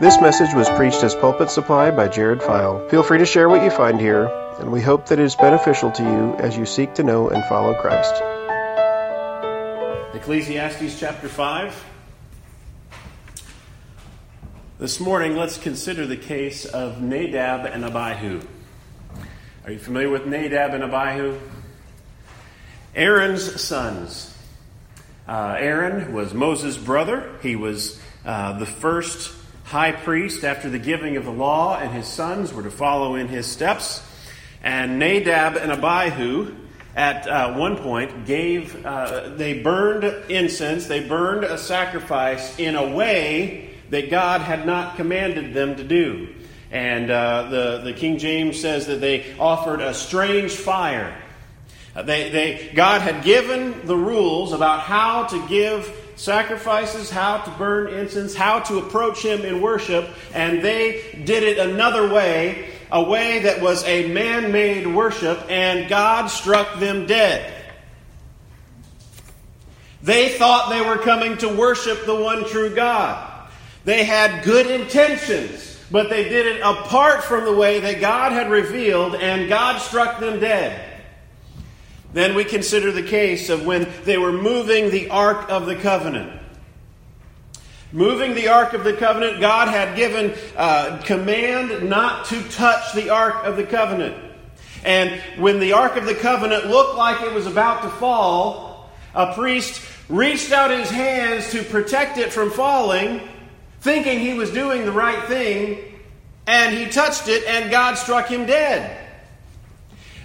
This message was preached as Pulpit Supply by Jared File. Feel free to share what you find here, and we hope that it is beneficial to you as you seek to know and follow Christ. Ecclesiastes chapter 5. This morning, let's consider the case of Nadab and Abihu. Are you familiar with Nadab and Abihu? Aaron's sons. Uh, Aaron was Moses' brother. He was uh, the first high priest after the giving of the law, and his sons were to follow in his steps. And Nadab and Abihu, at uh, one point, gave, uh, they burned incense, they burned a sacrifice in a way that God had not commanded them to do. And uh, the, the King James says that they offered a strange fire. Uh, they, they, God had given the rules about how to give sacrifices, how to burn incense, how to approach Him in worship, and they did it another way, a way that was a man made worship, and God struck them dead. They thought they were coming to worship the one true God. They had good intentions, but they did it apart from the way that God had revealed, and God struck them dead. Then we consider the case of when they were moving the Ark of the Covenant. Moving the Ark of the Covenant, God had given uh, command not to touch the Ark of the Covenant. And when the Ark of the Covenant looked like it was about to fall, a priest reached out his hands to protect it from falling, thinking he was doing the right thing, and he touched it, and God struck him dead.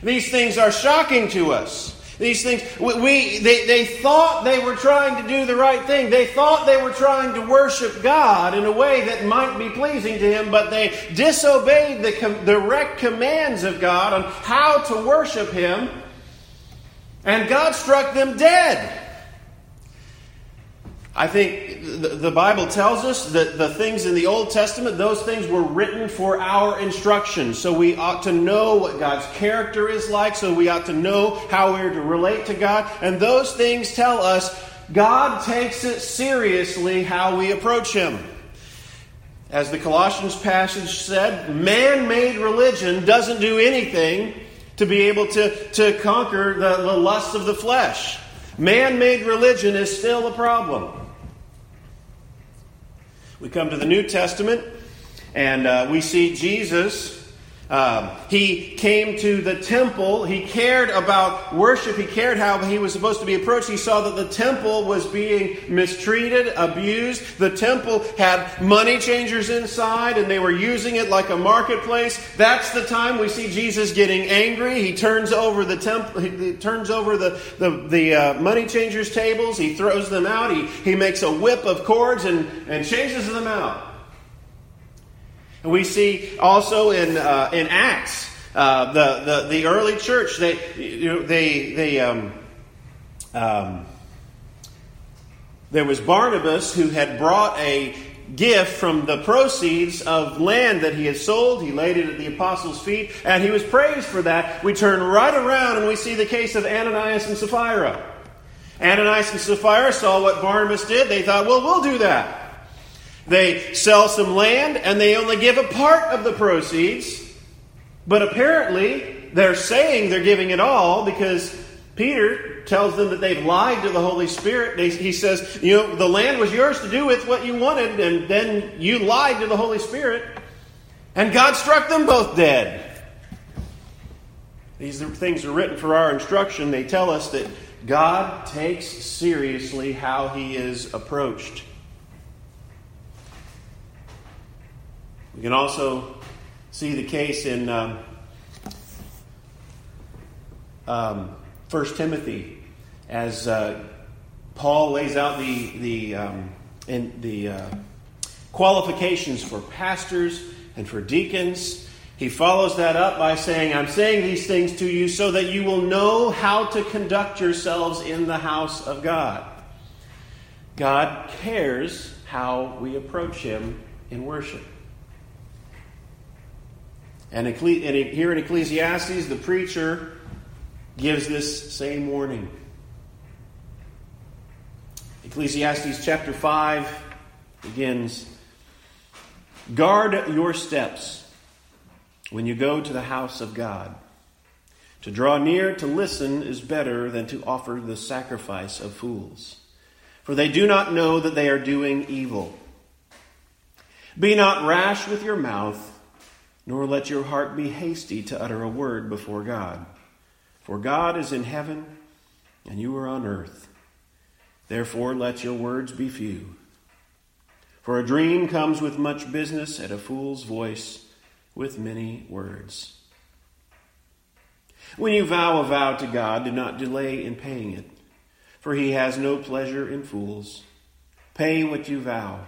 These things are shocking to us. These things, we, they, they thought they were trying to do the right thing. They thought they were trying to worship God in a way that might be pleasing to Him, but they disobeyed the com- direct commands of God on how to worship Him, and God struck them dead. I think the Bible tells us that the things in the Old Testament, those things were written for our instruction. So we ought to know what God's character is like, so we ought to know how we're to relate to God. And those things tell us God takes it seriously how we approach Him. As the Colossians passage said, man made religion doesn't do anything to be able to, to conquer the, the lust of the flesh. Man made religion is still a problem. We come to the New Testament and uh, we see Jesus. Um, he came to the temple. He cared about worship. He cared how he was supposed to be approached. He saw that the temple was being mistreated, abused. The temple had money changers inside and they were using it like a marketplace. That's the time we see Jesus getting angry. He turns over the temple, he turns over the, the, the uh, money changers' tables. He throws them out. He, he makes a whip of cords and, and chases them out. And we see also in, uh, in Acts, uh, the, the, the early church, they, you know, they, they, um, um, there was Barnabas who had brought a gift from the proceeds of land that he had sold. He laid it at the apostles' feet, and he was praised for that. We turn right around and we see the case of Ananias and Sapphira. Ananias and Sapphira saw what Barnabas did. They thought, well, we'll do that. They sell some land and they only give a part of the proceeds. But apparently, they're saying they're giving it all because Peter tells them that they've lied to the Holy Spirit. he says, You know, the land was yours to do with what you wanted, and then you lied to the Holy Spirit. And God struck them both dead. These things are written for our instruction. They tell us that God takes seriously how he is approached. We can also see the case in um, um, 1 Timothy as uh, Paul lays out the, the, um, in the uh, qualifications for pastors and for deacons. He follows that up by saying, I'm saying these things to you so that you will know how to conduct yourselves in the house of God. God cares how we approach Him in worship. And here in Ecclesiastes, the preacher gives this same warning. Ecclesiastes chapter 5 begins Guard your steps when you go to the house of God. To draw near to listen is better than to offer the sacrifice of fools, for they do not know that they are doing evil. Be not rash with your mouth, nor let your heart be hasty to utter a word before God. For God is in heaven, and you are on earth. Therefore, let your words be few. For a dream comes with much business, and a fool's voice with many words. When you vow a vow to God, do not delay in paying it, for he has no pleasure in fools. Pay what you vow.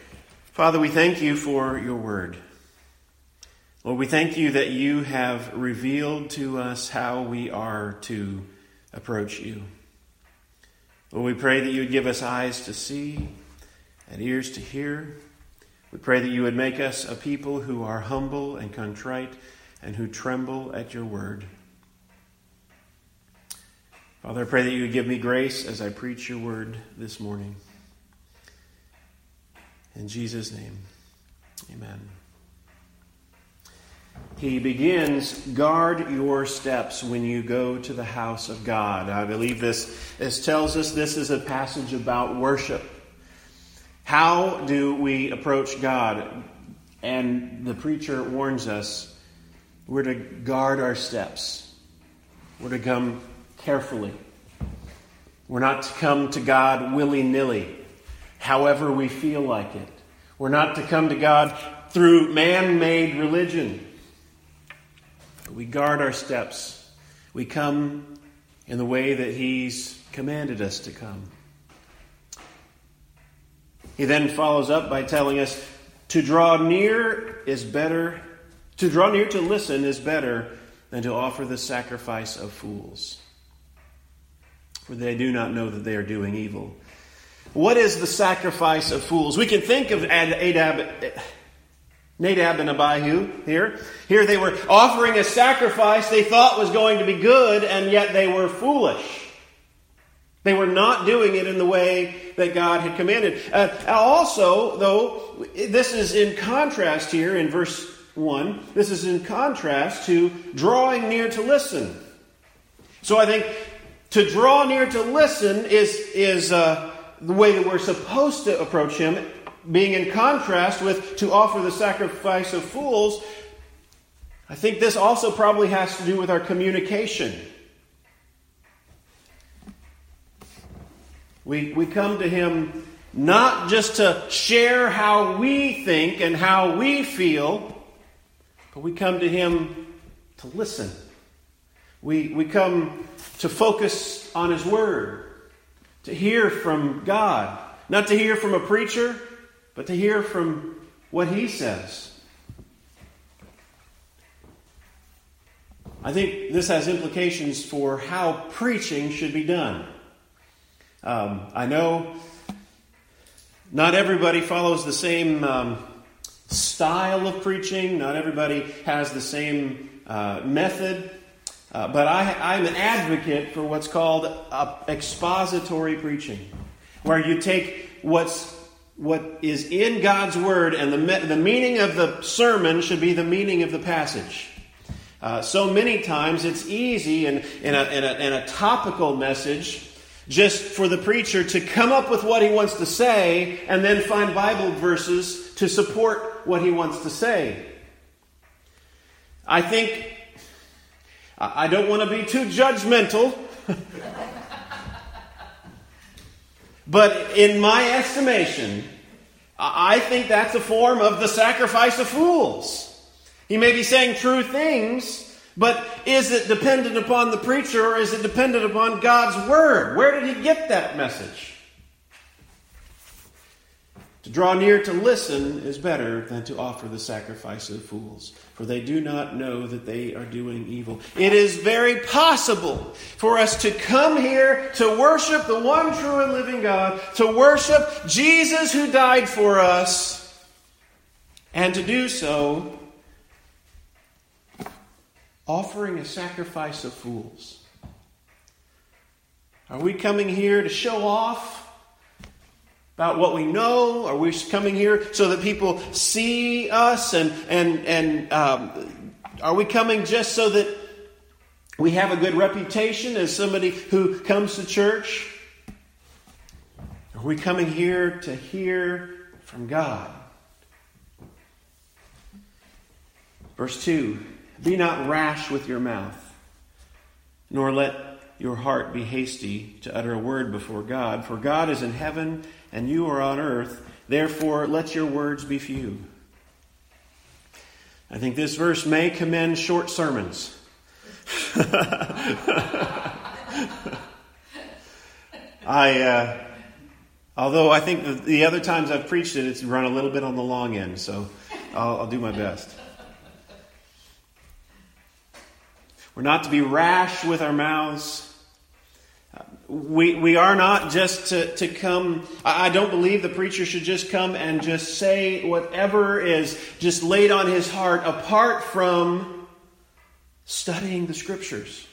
Father, we thank you for your word. Lord, we thank you that you have revealed to us how we are to approach you. Lord, we pray that you would give us eyes to see and ears to hear. We pray that you would make us a people who are humble and contrite and who tremble at your word. Father, I pray that you would give me grace as I preach your word this morning. In Jesus' name, amen. He begins, guard your steps when you go to the house of God. I believe this, this tells us this is a passage about worship. How do we approach God? And the preacher warns us we're to guard our steps, we're to come carefully. We're not to come to God willy nilly, however we feel like it. We're not to come to God through man made religion. But we guard our steps. We come in the way that He's commanded us to come. He then follows up by telling us to draw near is better, to draw near to listen is better than to offer the sacrifice of fools. For they do not know that they are doing evil. What is the sacrifice of fools? We can think of Adab, Nadab and Abihu here. Here they were offering a sacrifice they thought was going to be good, and yet they were foolish. They were not doing it in the way that God had commanded. Uh, also, though, this is in contrast here in verse 1. This is in contrast to drawing near to listen. So I think to draw near to listen is, is uh, the way that we're supposed to approach Him, being in contrast with to offer the sacrifice of fools. I think this also probably has to do with our communication. We, we come to Him not just to share how we think and how we feel, but we come to Him to listen. We, we come to focus on His Word, to hear from God, not to hear from a preacher, but to hear from what He says. I think this has implications for how preaching should be done. Um, I know not everybody follows the same um, style of preaching, not everybody has the same uh, method, uh, but I, am an advocate for what's called expository preaching, where you take what's what is in God's Word, and the, the meaning of the sermon should be the meaning of the passage. Uh, so many times it's easy in, in, a, in, a, in a topical message just for the preacher to come up with what he wants to say and then find Bible verses to support what he wants to say. I think, I don't want to be too judgmental, but in my estimation, I think that's a form of the sacrifice of fools. He may be saying true things, but is it dependent upon the preacher or is it dependent upon God's word? Where did he get that message? Draw near to listen is better than to offer the sacrifice of fools, for they do not know that they are doing evil. It is very possible for us to come here to worship the one true and living God, to worship Jesus who died for us, and to do so offering a sacrifice of fools. Are we coming here to show off? About what we know? Are we coming here so that people see us? And, and, and um, are we coming just so that we have a good reputation as somebody who comes to church? Are we coming here to hear from God? Verse 2 Be not rash with your mouth, nor let your heart be hasty to utter a word before God, for God is in heaven and you are on earth. Therefore, let your words be few. I think this verse may commend short sermons. I, uh, although I think the, the, other times I've preached it, it's run a little bit on the long end, so I'll, I'll do my best. We're not to be rash with our mouths we, we are not just to, to come. I don't believe the preacher should just come and just say whatever is just laid on his heart apart from studying the scriptures,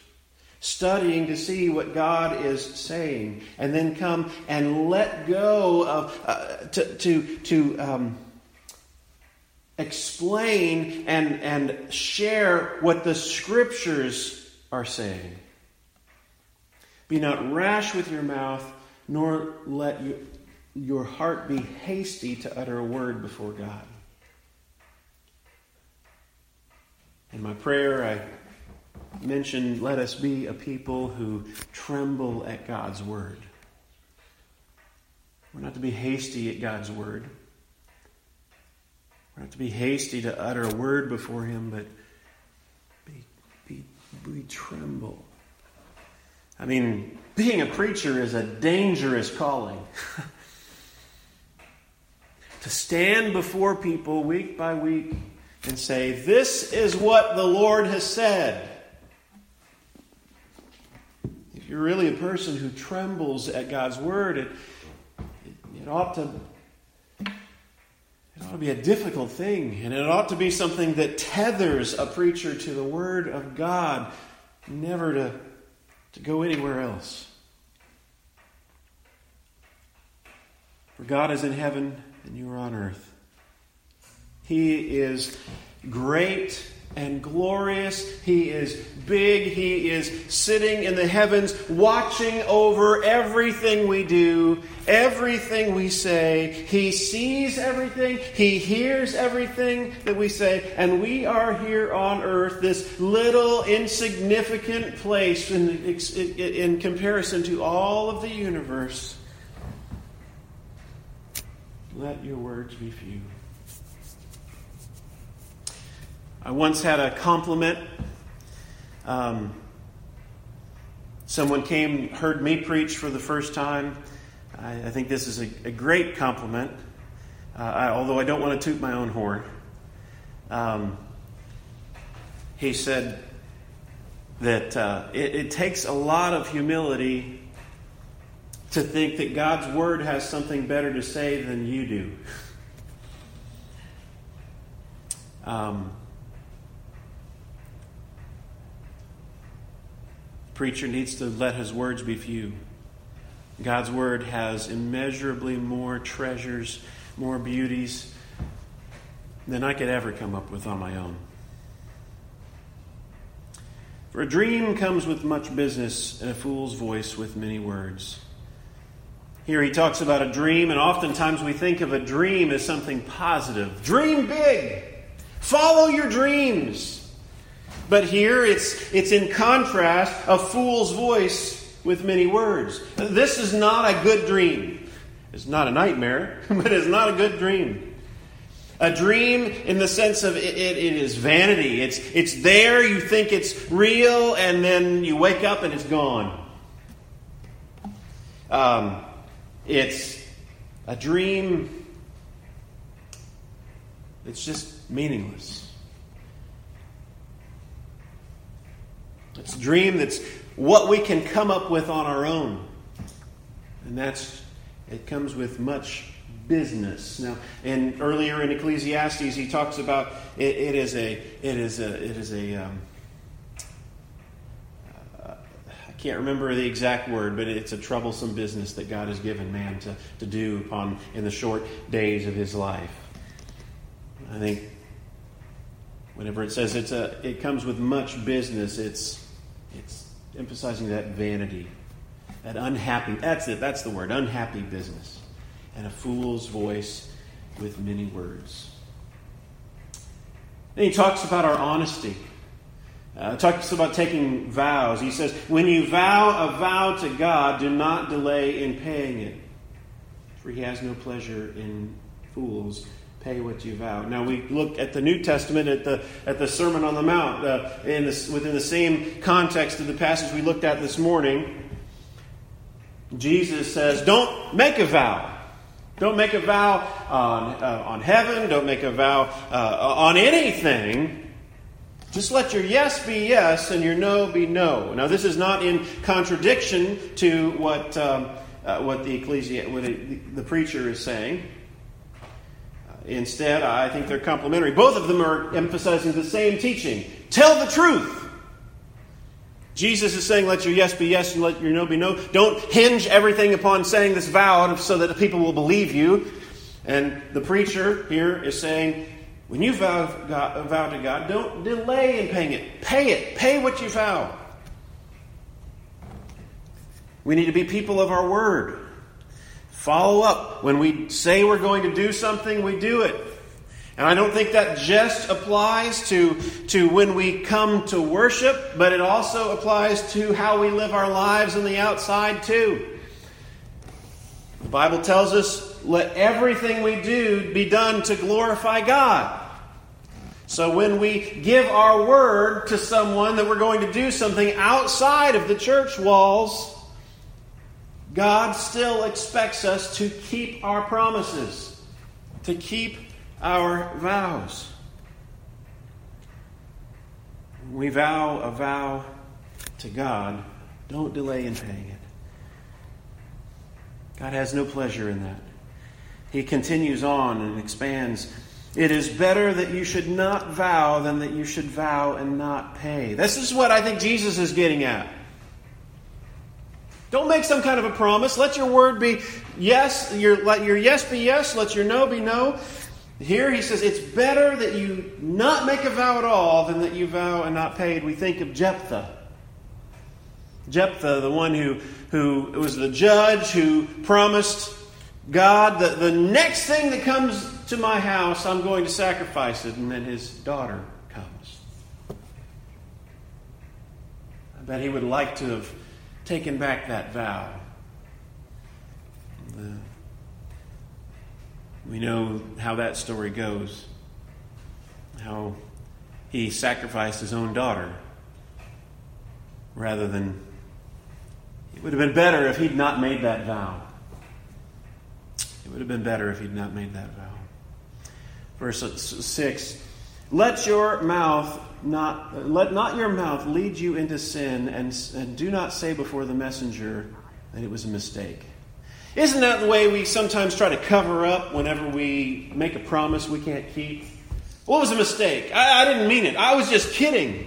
studying to see what God is saying, and then come and let go of, uh, to, to, to um, explain and, and share what the scriptures are saying. Be not rash with your mouth, nor let you, your heart be hasty to utter a word before God. In my prayer, I mentioned, let us be a people who tremble at God's word. We're not to be hasty at God's word. We're not to be hasty to utter a word before Him, but be, be, be tremble I mean, being a preacher is a dangerous calling. to stand before people week by week and say, This is what the Lord has said. If you're really a person who trembles at God's word, it, it, it ought to. It ought to be a difficult thing, and it ought to be something that tethers a preacher to the Word of God, never to to go anywhere else. For God is in heaven and you are on earth. He is great and glorious. He is big. He is sitting in the heavens, watching over everything we do, everything we say. He sees everything. He hears everything that we say. And we are here on earth, this little insignificant place in, in comparison to all of the universe. Let your words be few. I once had a compliment. Um, someone came, heard me preach for the first time. I, I think this is a, a great compliment, uh, I, although I don't want to toot my own horn. Um, he said that uh, it, it takes a lot of humility to think that God's Word has something better to say than you do. Um, preacher needs to let his words be few. God's word has immeasurably more treasures, more beauties than I could ever come up with on my own. For a dream comes with much business, and a fool's voice with many words. Here he talks about a dream, and oftentimes we think of a dream as something positive. Dream big! Follow your dreams! But here it's, it's in contrast a fool's voice with many words. This is not a good dream. It's not a nightmare, but it's not a good dream. A dream in the sense of it, it, it is vanity. It's, it's there, you think it's real, and then you wake up and it's gone. Um, it's a dream it's just meaningless. It's a dream that's what we can come up with on our own. And that's, it comes with much business. Now, and earlier in Ecclesiastes, he talks about it, it is a, it is a, it is a, um, uh, I can't remember the exact word, but it's a troublesome business that God has given man to, to do upon in the short days of his life. I think whenever it says it's a, it comes with much business, it's, it's emphasizing that vanity, that unhappy, that's it, that's the word, unhappy business, and a fool's voice with many words. Then he talks about our honesty. Uh, talks about taking vows. He says, When you vow a vow to God, do not delay in paying it, for he has no pleasure in fools pay what you vow. Now we look at the New Testament at the at the Sermon on the Mount uh, in this, within the same context of the passage we looked at this morning. Jesus says, "Don't make a vow. Don't make a vow on uh, on heaven. Don't make a vow uh, on anything." Just let your yes be yes and your no be no. Now, this is not in contradiction to what, um, uh, what, the, ecclesi- what it, the preacher is saying. Instead, I think they're complementary. Both of them are emphasizing the same teaching. Tell the truth. Jesus is saying, let your yes be yes and let your no be no. Don't hinge everything upon saying this vow so that the people will believe you. And the preacher here is saying, when you vow, God, vow to God, don't delay in paying it. Pay it. Pay what you vow. We need to be people of our word. Follow up. When we say we're going to do something, we do it. And I don't think that just applies to, to when we come to worship, but it also applies to how we live our lives on the outside, too. The Bible tells us let everything we do be done to glorify God. So when we give our word to someone that we're going to do something outside of the church walls, God still expects us to keep our promises, to keep our vows. We vow a vow to God, don't delay in paying it. God has no pleasure in that. He continues on and expands. It is better that you should not vow than that you should vow and not pay. This is what I think Jesus is getting at. Don't make some kind of a promise. Let your word be yes. Your, let your yes be yes. Let your no be no. Here he says it's better that you not make a vow at all than that you vow and not paid. We think of Jephthah. Jephthah, the one who, who was the judge who promised God that the next thing that comes to my house, I'm going to sacrifice it. And then his daughter comes. I bet he would like to have taken back that vow. we know how that story goes. How he sacrificed his own daughter rather than. It would have been better if he'd not made that vow. It would have been better if he'd not made that vow. Verse 6 Let your mouth not let not your mouth lead you into sin and, and do not say before the messenger that it was a mistake. Isn't that the way we sometimes try to cover up whenever we make a promise we can't keep? What was a mistake? I, I didn't mean it. I was just kidding.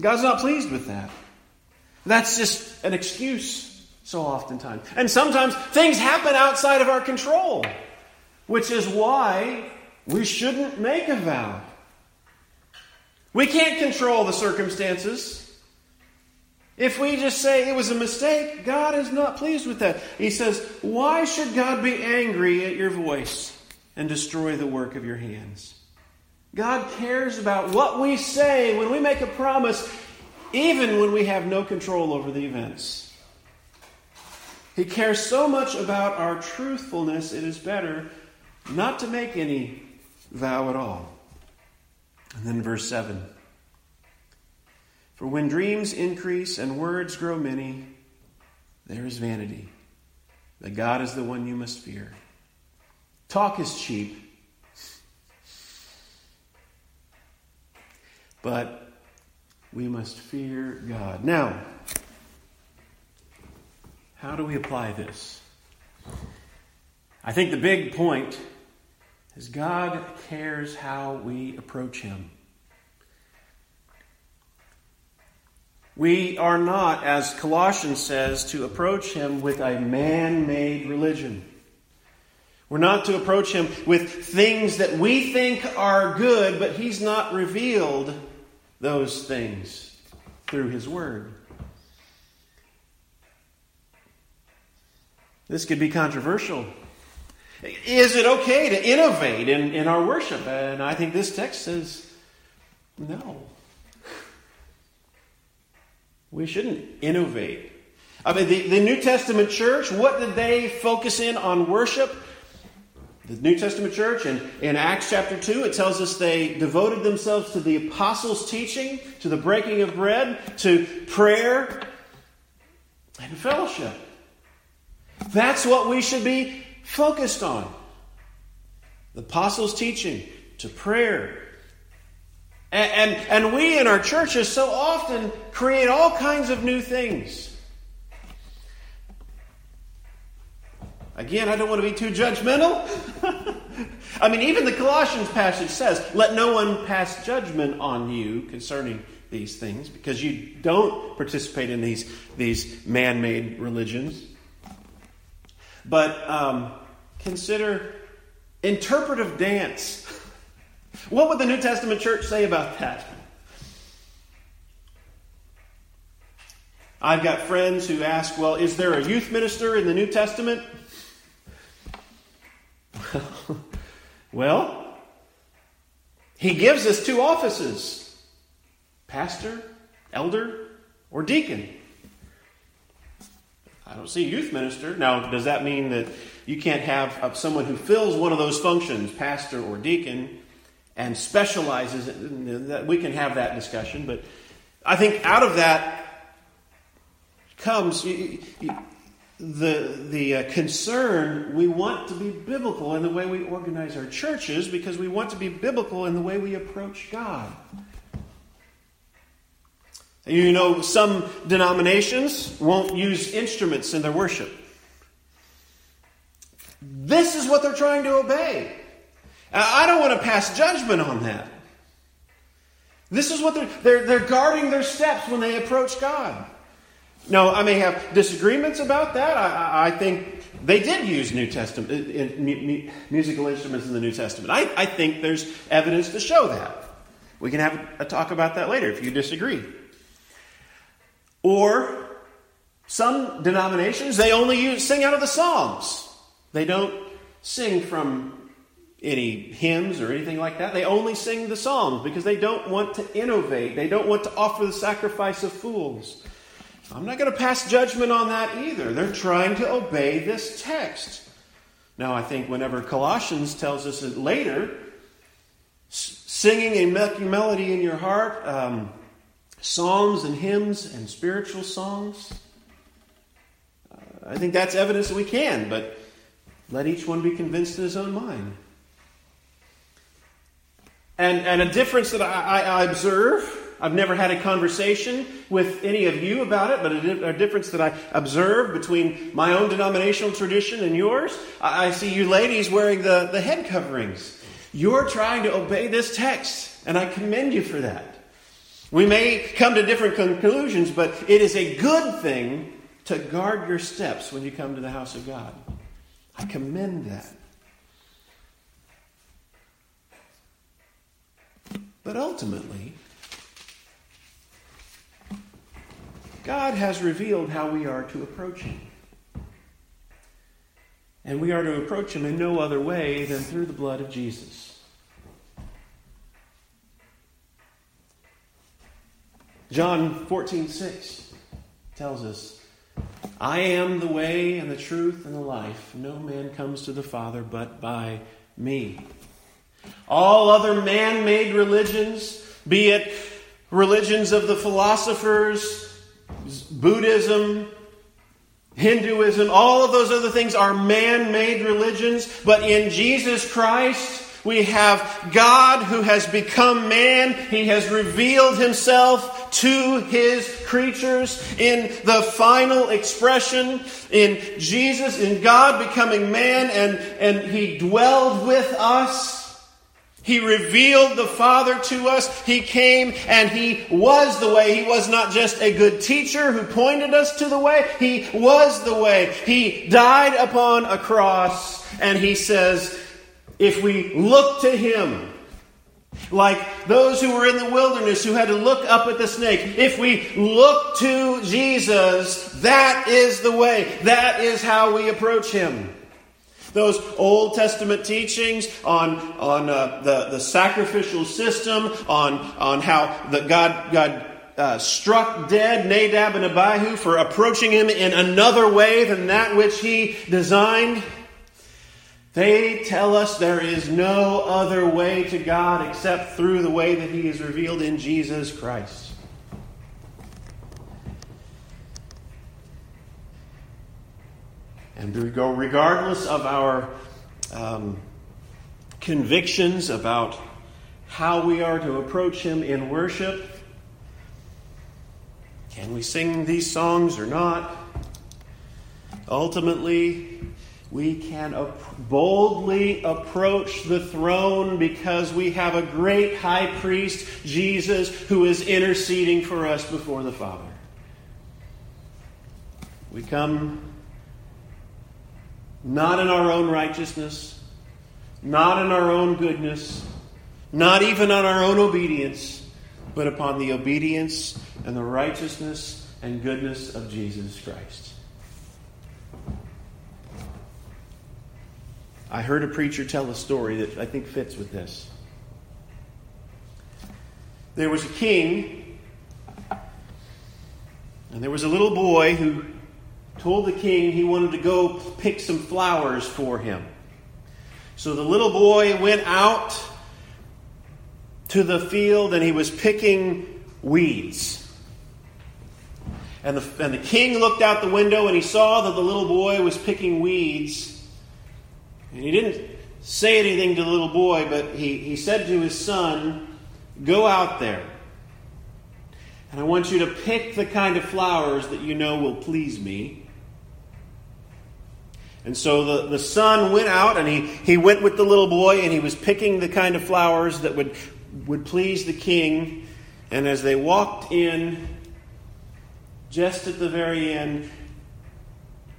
God's not pleased with that. That's just an excuse so oftentimes. And sometimes things happen outside of our control which is why we shouldn't make a vow. We can't control the circumstances. If we just say it was a mistake, God is not pleased with that. He says, Why should God be angry at your voice and destroy the work of your hands? God cares about what we say when we make a promise, even when we have no control over the events. He cares so much about our truthfulness, it is better not to make any vow at all. And then verse 7 For when dreams increase and words grow many, there is vanity. that God is the one you must fear. Talk is cheap. But we must fear God. Now, how do we apply this? I think the big point is God cares how we approach Him. We are not, as Colossians says, to approach Him with a man made religion. We're not to approach Him with things that we think are good, but He's not revealed those things through His Word. This could be controversial. Is it okay to innovate in, in our worship? And I think this text says no. We shouldn't innovate. I mean, the, the New Testament church, what did they focus in on worship? The New Testament church in, in Acts chapter 2, it tells us they devoted themselves to the apostles' teaching, to the breaking of bread, to prayer, and fellowship. That's what we should be focused on. The apostles' teaching, to prayer. And, and, and we in our churches so often create all kinds of new things. Again, I don't want to be too judgmental. I mean, even the Colossians passage says, Let no one pass judgment on you concerning these things, because you don't participate in these, these man made religions. But um, consider interpretive dance. What would the New Testament church say about that? I've got friends who ask, well, is there a youth minister in the New Testament? well, he gives us two offices pastor, elder, or deacon. I don't see youth minister. Now, does that mean that you can't have someone who fills one of those functions, pastor or deacon, and specializes? That we can have that discussion, but I think out of that comes the the uh, concern. We want to be biblical in the way we organize our churches because we want to be biblical in the way we approach God. You know, some denominations won't use instruments in their worship. This is what they're trying to obey. I don't want to pass judgment on that. This is what they're, they're, they're guarding their steps when they approach God. Now, I may have disagreements about that. I, I think they did use New Testament uh, in, in, musical instruments in the New Testament. I, I think there's evidence to show that. We can have a talk about that later if you disagree. Or some denominations, they only use, sing out of the Psalms. They don't sing from any hymns or anything like that. They only sing the Psalms because they don't want to innovate. They don't want to offer the sacrifice of fools. I'm not going to pass judgment on that either. They're trying to obey this text. Now, I think whenever Colossians tells us later, singing a melody in your heart, um, psalms and hymns and spiritual songs. Uh, I think that's evidence that we can, but let each one be convinced in his own mind. And, and a difference that I, I, observe, I've never had a conversation with any of you about it, but a, a difference that I observe between my own denominational tradition and yours, I, I see you ladies wearing the, the head coverings. You're trying to obey this text, and I commend you for that. We may come to different conclusions, but it is a good thing to guard your steps when you come to the house of God. I commend that. But ultimately, God has revealed how we are to approach Him. And we are to approach Him in no other way than through the blood of Jesus. John 14, 6 tells us, I am the way and the truth and the life. No man comes to the Father but by me. All other man made religions, be it religions of the philosophers, Buddhism, Hinduism, all of those other things are man made religions, but in Jesus Christ, we have God who has become man. He has revealed himself to his creatures in the final expression in Jesus, in God becoming man, and, and he dwelled with us. He revealed the Father to us. He came and He was the way. He was not just a good teacher who pointed us to the way. He was the way. He died upon a cross and He says, if we look to Him, like those who were in the wilderness who had to look up at the snake, if we look to Jesus, that is the way. That is how we approach Him. Those Old Testament teachings on, on uh, the, the sacrificial system, on, on how the God, God uh, struck dead Nadab and Abihu for approaching him in another way than that which he designed. They tell us there is no other way to God except through the way that he is revealed in Jesus Christ. And we go regardless of our um, convictions about how we are to approach Him in worship. Can we sing these songs or not? Ultimately, we can boldly approach the throne because we have a great high priest, Jesus, who is interceding for us before the Father. We come not in our own righteousness, not in our own goodness, not even on our own obedience, but upon the obedience and the righteousness and goodness of Jesus Christ. I heard a preacher tell a story that I think fits with this. There was a king, and there was a little boy who told the king he wanted to go pick some flowers for him. So the little boy went out to the field and he was picking weeds. And the, and the king looked out the window and he saw that the little boy was picking weeds. And he didn't say anything to the little boy, but he, he said to his son, Go out there. And I want you to pick the kind of flowers that you know will please me. And so the, the son went out and he, he went with the little boy and he was picking the kind of flowers that would, would please the king. And as they walked in, just at the very end,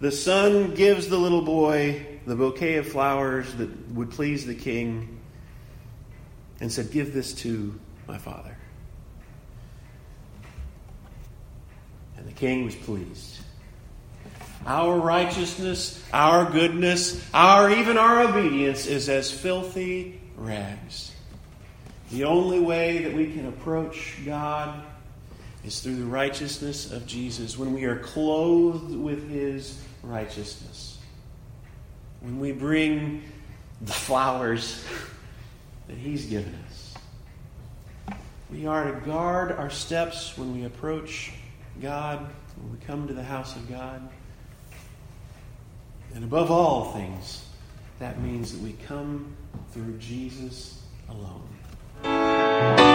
the son gives the little boy the bouquet of flowers that would please the king and said, Give this to my father. And the king was pleased our righteousness, our goodness, our even our obedience is as filthy rags. The only way that we can approach God is through the righteousness of Jesus, when we are clothed with his righteousness. When we bring the flowers that he's given us. We are to guard our steps when we approach God, when we come to the house of God. And above all things, that means that we come through Jesus alone.